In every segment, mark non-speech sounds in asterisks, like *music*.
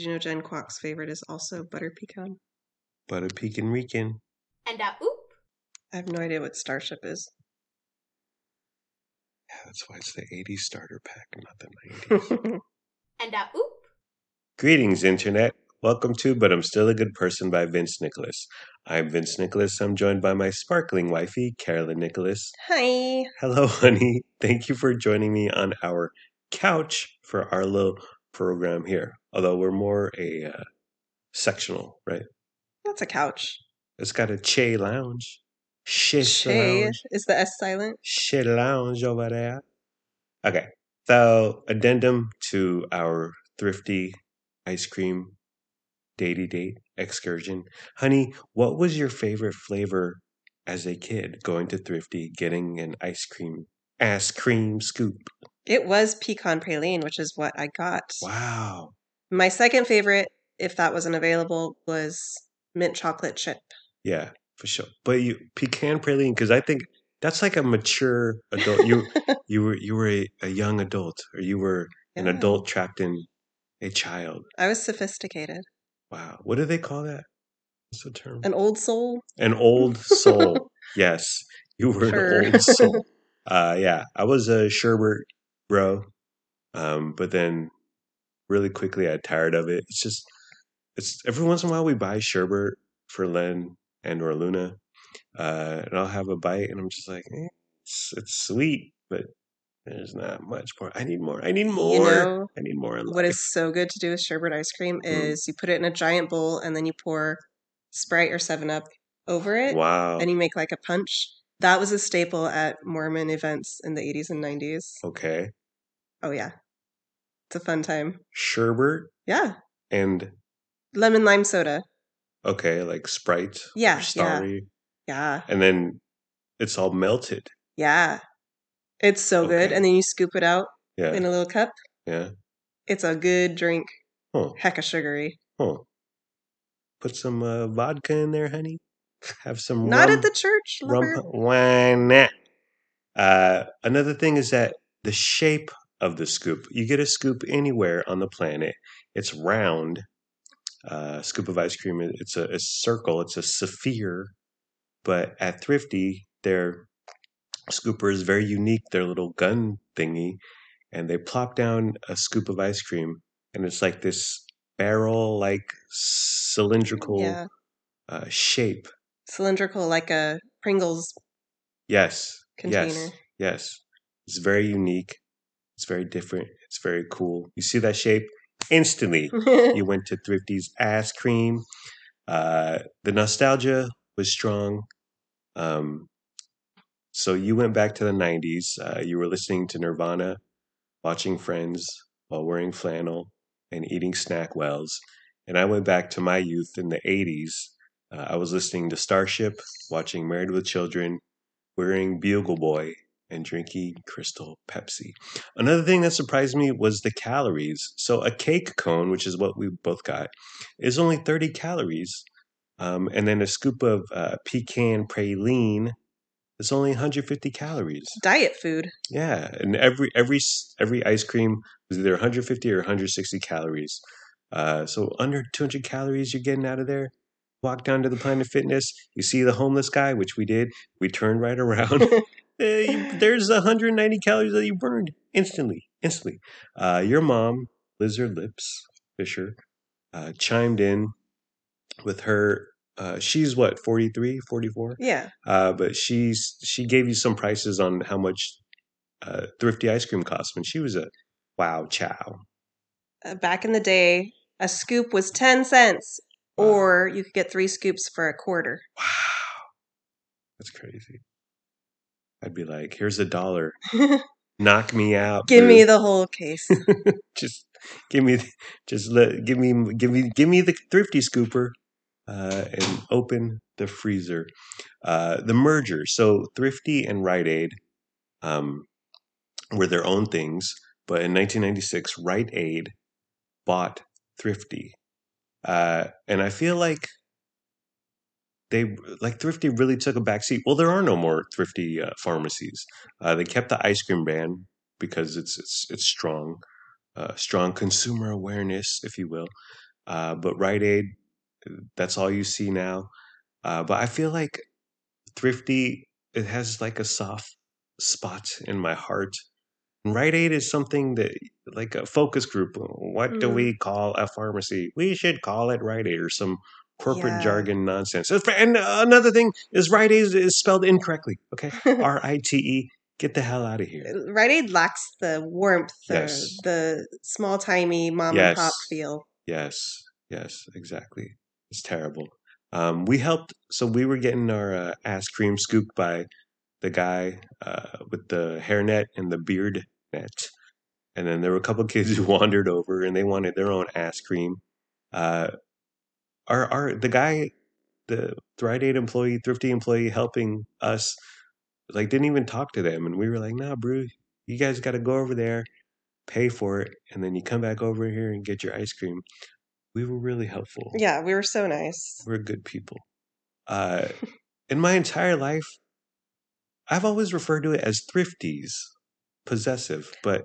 Did you know Jen Kwok's favorite is also butter pecan? Butter pecan Rican. And uh, oop. I have no idea what Starship is. Yeah, that's why it's the 80s starter pack, not the 90s. *laughs* And uh, oop. Greetings, Internet. Welcome to But I'm Still a Good Person by Vince Nicholas. I'm Vince Nicholas. I'm joined by my sparkling wifey, Carolyn Nicholas. Hi. Hello, honey. Thank you for joining me on our couch for our little program here. Although we're more a uh, sectional, right? That's a couch. It's got a Che lounge. Shish Shay. lounge. Is the S silent? Shit lounge over there. Okay. So, addendum to our thrifty ice cream datey date excursion. Honey, what was your favorite flavor as a kid going to thrifty, getting an ice cream, ass cream scoop? It was pecan praline, which is what I got. Wow. My second favorite, if that wasn't available, was mint chocolate chip. Yeah, for sure. But you pecan praline because I think that's like a mature adult. You *laughs* you were you were a, a young adult, or you were an adult trapped in a child. I was sophisticated. Wow. What do they call that? What's the term? An old soul. An old soul. *laughs* yes, you were Sure. an old soul. *laughs* Uh, yeah, I was a sherbert bro, um, but then really quickly I tired of it. It's just it's every once in a while we buy sherbet for Len and or Luna, uh, and I'll have a bite, and I'm just like, eh, it's, it's sweet, but there's not much more. I need more. I need more. You know I need more in what is so good to do with sherbet ice cream Mm. is you put it in a giant bowl and then you pour Sprite or Seven Up over it, Wow. and you make like a punch. That was a staple at Mormon events in the 80s and 90s. Okay. Oh yeah, it's a fun time. Sherbet Yeah, and lemon lime soda. okay, like Sprite Yeah, or yeah. Starry, Yeah, and then it's all melted. yeah. It's so good, Okay. and then you scoop it out Yeah. in a little cup. Yeah. It's a good drink. Huh. Hecka sugary. Huh. Put some uh, vodka in there, honey. Have some Not rum. at the church, rum. Why not? Uh, another thing is that the shape of the scoop. You get a scoop anywhere on the planet. It's round. Uh, scoop of ice cream. It's a, a circle. It's a sphere. But at Thrifty, their scooper is very unique. Their little gun thingy, and they plop down a scoop of ice cream, and it's like this barrel-like cylindrical Yeah, uh, shape. cylindrical like a Pringles Yes. container. Yes. Yes. It's very unique. It's very different. It's very cool. You see that shape? Instantly, *laughs* you went to Thrifty's ass cream. Uh, the nostalgia was strong. Um, so you went back to the 90s. Uh, you were listening to Nirvana, watching Friends while wearing flannel and eating SnackWells. And I went back to my youth in the 80s. Uh, I was listening to Starship, watching Married with Children, wearing Bugle Boy, and drinking Crystal Pepsi. Another thing that surprised me was the calories. So a cake cone, which is what we both got, is only 30 calories. Um, and then a scoop of uh, pecan praline is only 150 calories. Diet food. Yeah, and every every every ice cream was either 150 or 160 calories. Uh, so under 200 calories you're getting out of there. Walk down to the Planet Fitness. You see the homeless guy, which we did. We turned right around. *laughs* Eh, you- There's 190 calories that you burned instantly. Instantly. Uh, your mom, Lizard Lips Fisher, uh, chimed in with her. Uh, she's what 43, 44? Yeah. Uh, but she's she gave you some prices on how much uh, thrifty ice cream costs when she was a wow chow. Uh, back in the day, a scoop was 10 cents, or you could get three scoops for a quarter. Wow, that's crazy. I'd be like, here's a dollar, *laughs* knock me out. Give me the whole case. *laughs* just give me, just let give me give me give me the thrifty scooper, uh, and open the freezer. Uh, the merger. So thrifty and Rite Aid, um, were their own things, but in 1996, Rite Aid bought Thrifty, uh, and I feel like they like Thrifty really took a backseat. Well, there are no more Thrifty uh, pharmacies. Uh, they kept the ice cream ban because it's it's it's strong, uh, strong consumer awareness, if you will. Uh, but Rite Aid, that's all you see now. Uh, but I feel like Thrifty, it has like a soft spot in my heart. And Rite Aid is something that, like a focus group. What do Mm. we call a pharmacy? We should call it Rite Aid or some corporate Yeah. jargon nonsense. And another thing is Rite Aid is spelled incorrectly. Okay, *laughs* R I T E. Get the hell out of here. Rite Aid lacks the warmth, the, Yes. the small timey mom and pop feel. Yes, yes, exactly. It's terrible. Um, we helped, so we were getting our uh, ass cream scooped by the guy uh, with the hairnet and the beard net. And then there were a couple kids who *laughs* wandered over and they wanted their own ass cream. Uh, our, our, the guy, the Rite Aid employee, thrifty employee helping us, like, didn't even talk to them. And we were like, nah, bro, you guys got to go over there, pay for it, and then you come back over here and get your ice cream. We were really helpful. Yeah, we were so nice. We're good people. Uh, in my entire life, I've always referred to it as thrifties, possessive. But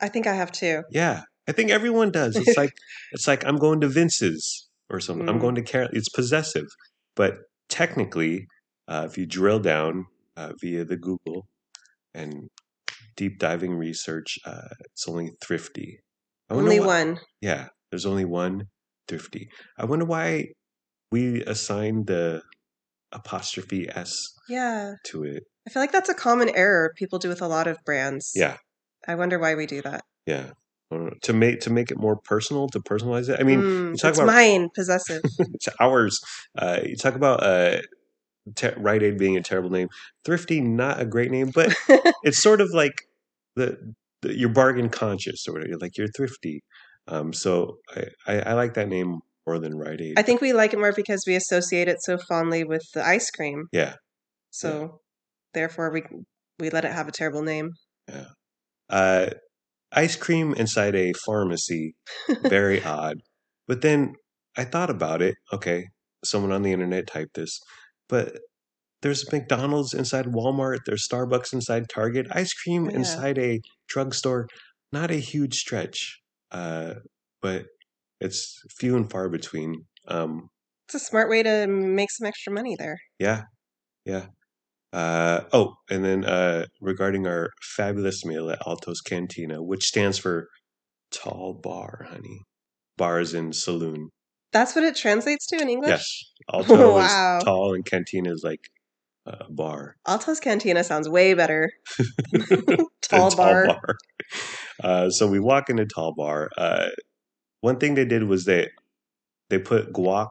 I think I have too. yeah, I think everyone does. It's like *laughs* it's like I'm going to Vince's or something. I'm Mm. going to Carol. It's possessive, but technically, uh, if you drill down uh, via the Google and deep diving research, uh, it's only thrifty. Only why- one. Yeah, there's only one thrifty. I wonder why we assigned the apostrophe s Yeah. to it. I feel like that's a common error people do with a lot of brands. Yeah, I wonder why we do that. yeah. I don't know. To make to make it more personal, to personalize it. I mean, Mm, you talk it's about mine, *laughs* possessive. it's ours. Uh, you talk about uh, te- Rite Aid being a terrible name. Thrifty, not a great name, but *laughs* it's sort of like the, the you're bargain conscious or whatever. You're like you're thrifty. Um, so I, I, I like that name more than Rite Aid. I think we like it more because we associate it so fondly with the ice cream. yeah. So therefore we we let it have a terrible name. Yeah. Uh, ice cream inside a pharmacy, very *laughs* odd. But then I thought about it. Okay, someone on the internet typed this, but there's McDonald's inside Walmart. There's Starbucks inside Target. Ice cream Oh, yeah. inside a drugstore, not a huge stretch, uh, but it's few and far between. Um, It's a smart way to make some extra money there. yeah, yeah. Uh, oh, and then uh, regarding our fabulous meal at Altos Cantina, which stands for tall bar, honey. Bars is in saloon. That's what it translates to in English? Yes, *laughs* Alto Wow. is tall and Cantina is like a bar. Alto's Cantina sounds way better. *laughs* *laughs* than Tall bar. Uh, so we walk into Tall Bar. Uh, one thing they did was they they put guac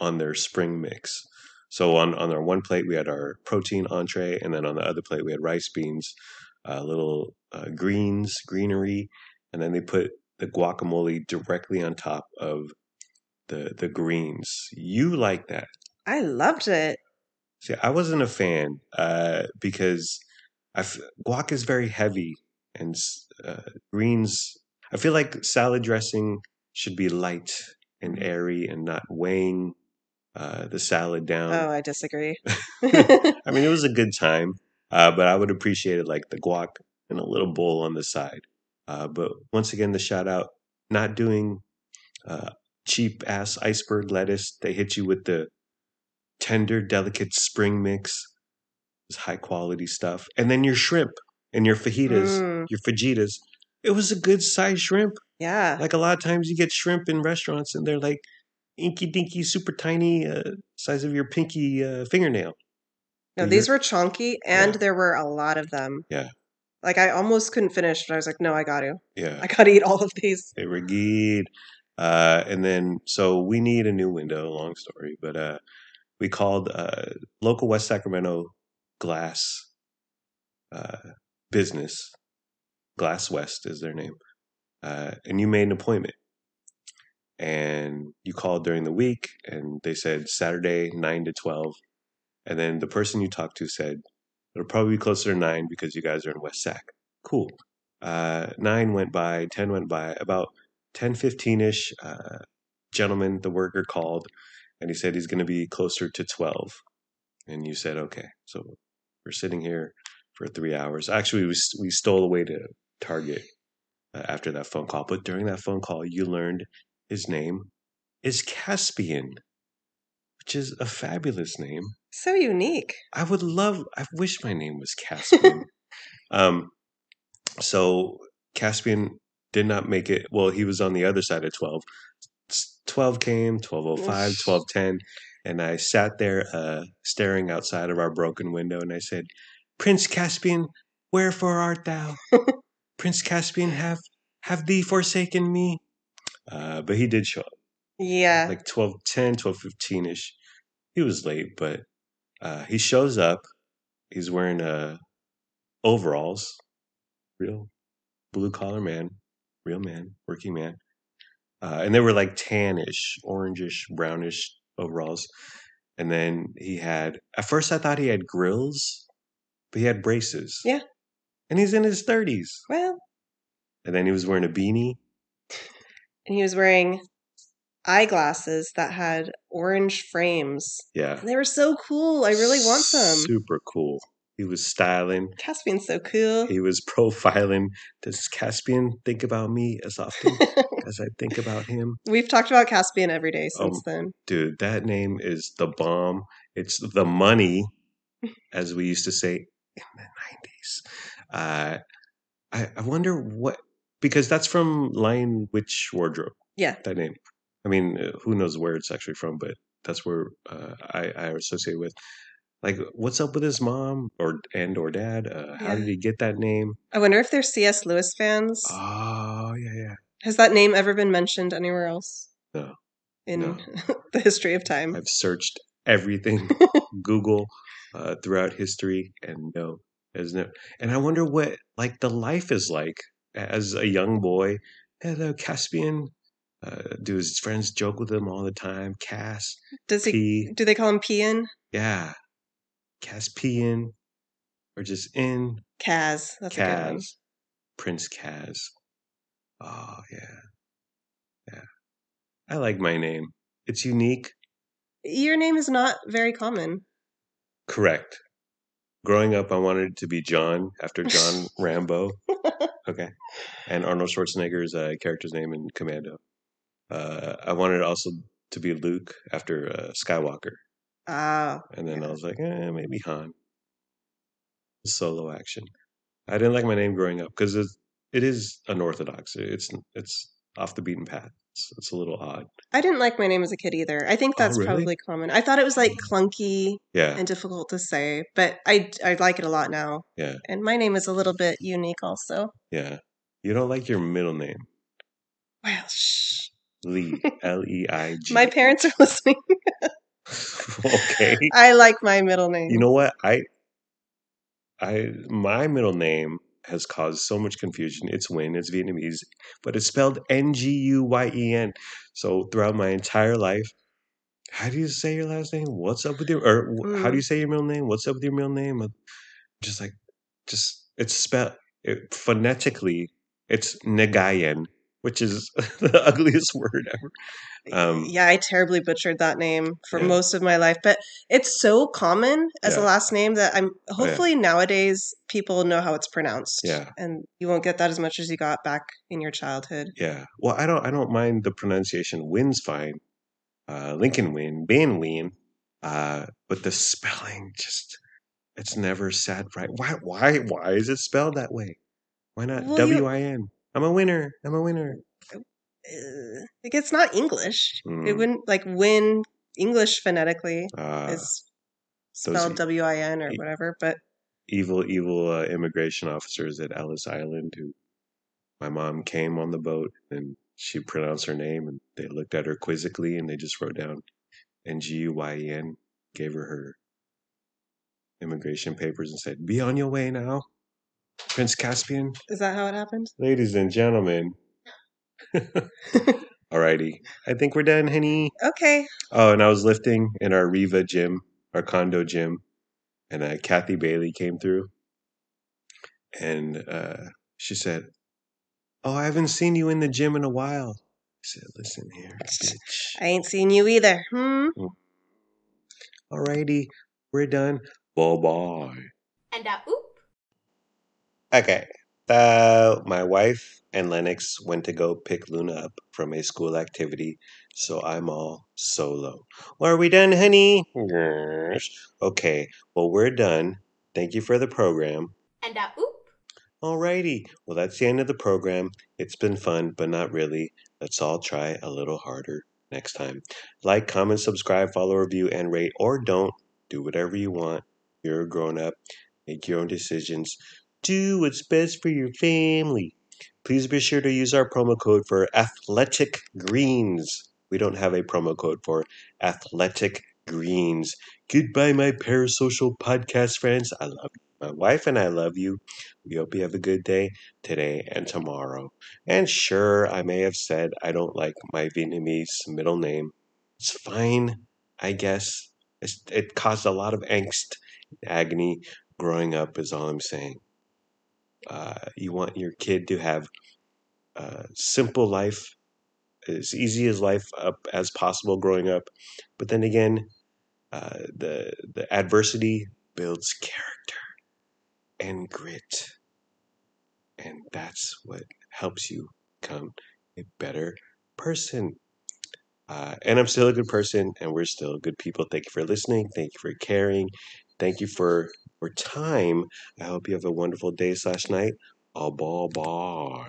on their spring mix. So on on our one plate we had our protein entree, and then on the other plate we had rice beans, uh, little uh, greens, greenery, and then they put the guacamole directly on top of the the greens. You like that? I loved it. See, I wasn't a fan uh, because I f- guac is very heavy, and uh, greens. I feel like salad dressing should be light and airy and not weighing uh, the salad down. Oh, I disagree. *laughs* *laughs* I mean, it was a good time, uh, but I would appreciate it like the guac in a little bowl on the side. Uh, but once again, the shout out not doing uh, cheap ass iceberg lettuce. They hit you with the tender, delicate spring mix, It's high quality stuff, and then your shrimp and your fajitas, Mm, your fajitas. It was a good size shrimp. yeah. Like a lot of times, you get shrimp in restaurants, and they're like inky dinky, super tiny, uh, size of your pinky uh, fingernail. No, But these were chunky and Yeah. there were a lot of them. Yeah. Like I almost couldn't finish, but I was like, no, I got to. Yeah. I got to eat all of these. They were good. Uh, and then, so we need a new window, long story, but uh, we called uh, local West Sacramento glass uh, business. Glass West is their name. Uh, and you made an appointment. And you called during the week, and they said Saturday, 9 to 12. And then the person you talked to said, it'll probably be closer to 9 because you guys are in West Sac. Cool. Uh, 9 went by, 10 went by. About 10 15 ish uh, gentleman the worker called and he said he's going to be closer to 12 and you said okay so we're sitting here for three hours actually we, we stole away to target uh, after that phone call but during that phone call you learned his name is Caspian, which is a fabulous name. So unique. I would love. I wish my name was Caspian. *laughs* um, so Caspian did not make it. Well, he was on the other side of twelve. Twelve came, 1205, Oof. 1210, and I sat there uh, staring outside of our broken window, and I said, "Prince Caspian, wherefore art thou? *laughs* Prince Caspian, have have thee forsaken me?" Uh, but he did show up. Yeah. like 1210 1215 ish he was late but uh he shows up. He's wearing uh overalls. Real blue collar man. Real man. Working man. Uh and they were like tannish orangish brownish overalls. And then he had at first i thought he had grills but he had braces. Yeah. and he's in his 30s well, and then he was wearing a beanie and he was wearing eyeglasses that had orange frames. yeah And they were so cool. I really want them. super cool he was styling Caspian's so cool. He was profiling. Does Caspian think about me as often *laughs* as I think about him? We've talked about Caspian every day since Um, then. Dude, that name is the bomb. It's the money, *laughs* as we used to say in the 90s. Uh, I, I wonder what, because that's from Lion Witch Wardrobe. Yeah. That name. I mean, uh, who knows where it's actually from, but that's where uh, I, I associate with. Like, what's up with his mom or and or dad? Uh, how Yeah. did he get that name? I wonder if they're C.S. Lewis fans. Oh, yeah, yeah. Has that name ever been mentioned anywhere else? No. In No. *laughs* the history of time. I've searched everything, *laughs* *laughs* Google, uh, throughout history, and no, there's no. And I wonder what like the life is like as a young boy. Hello, Caspian. Uh, do his friends joke with him all the time? Cass, Does he? P, Do they call him Pian? yeah, Caspian, or just in Kaz. That's a good one. Prince Kaz. Oh yeah, yeah. I like my name. It's unique. Your name is not very common. Correct. Growing up, I wanted to be John after *laughs* John Rambo. Okay. And Arnold Schwarzenegger's uh, character's name in Commando. Uh, I wanted also to be Luke after uh, Skywalker. Ah, And then I was like, eh, maybe Han. Solo action. I didn't like my name growing up because it, it is unorthodox. It's it's off the beaten path. It's, it's a little odd. I didn't like my name as a kid either. I think Oh, that's really? probably common. I thought it was like mm. clunky Yeah. and difficult to say, but I I like it a lot now. Yeah. And my name is a little bit unique also. Yeah. You don't like your middle name, Well, shh. Lee. L E I G. My parents are *laughs* listening. *laughs* okay. I like my middle name. You know what? I I my middle name has caused so much confusion. It's Nguyen, it's Vietnamese, but it's spelled N G U Y E N. So throughout my entire life, how do you say your last name? What's up with your or wh- how do Mm. you say your middle name? What's up with your middle name? Just like just it's spelled it, phonetically it's Nagayan, which is *laughs* the ugliest word ever. Um yeah, I terribly butchered that name for Yeah. most of my life, but it's so common as a last name that I'm yeah. hopefully nowadays people know how it's pronounced. Yeah. And you won't get that as much as you got back in your childhood. Yeah. Well, I don't I don't mind the pronunciation. Win's fine. Uh Lincoln Win, Ben Win. Uh but the spelling just it's never said right. Why why why is it spelled that way? Why not W I N? I'm a winner. I'm a winner. Uh, like it's not English. It Mm. wouldn't like win English phonetically Uh is spelled W I N or e- whatever, but evil evil uh, immigration officers at Ellis Island who my mom came on the boat and she pronounced her name and they looked at her quizzically and they just wrote down N G U Y E N, gave her her immigration papers and said, Be on your way now, Prince Caspian. is that how it happened? Ladies and gentlemen. *laughs* Alrighty. I think we're done, honey. Okay. Oh, and I was lifting in our Riva gym, our condo gym, and uh, Kathy Bailey came through, and uh, she said, "Oh, I haven't seen you in the gym in a while." I said, "Listen here, bitch. *laughs* I ain't seen you either. Hmm. Alrighty, we're done. Bye bye." And a oop. Okay, Uh, my wife and Lennox went to go pick Luna up from a school activity, so I'm all solo. Well, are we done, honey? Yes. Okay, well, we're done. Thank you for the program. And a oop. Alrighty, well, that's the end of the program. It's been fun, but not really. Let's all try a little harder next time. Like, comment, subscribe, follow, review, and rate, or don't. Do whatever you want. You're a grown up. Make your own decisions. Do what's best for your family. Please be sure to use our promo code for Athletic Greens. We don't have a promo code for Athletic Greens. Goodbye, my parasocial podcast friends. I love you. My wife and I love you. We hope you have a good day today and tomorrow. And sure, I may have said I don't like my Vietnamese middle name. It's fine, I guess. It's, it caused a lot of angst, and agony growing up, is all I'm saying. Uh, you want your kid to have a simple life, as easy as life up as possible growing up. But then again, uh, the the adversity builds character and grit, and that's what helps you become a better person. Uh, and I'm still a good person, and we're still good people. Thank you for listening. Thank you for caring. Thank you for your time. I hope you have a wonderful day slash night. A ball bye.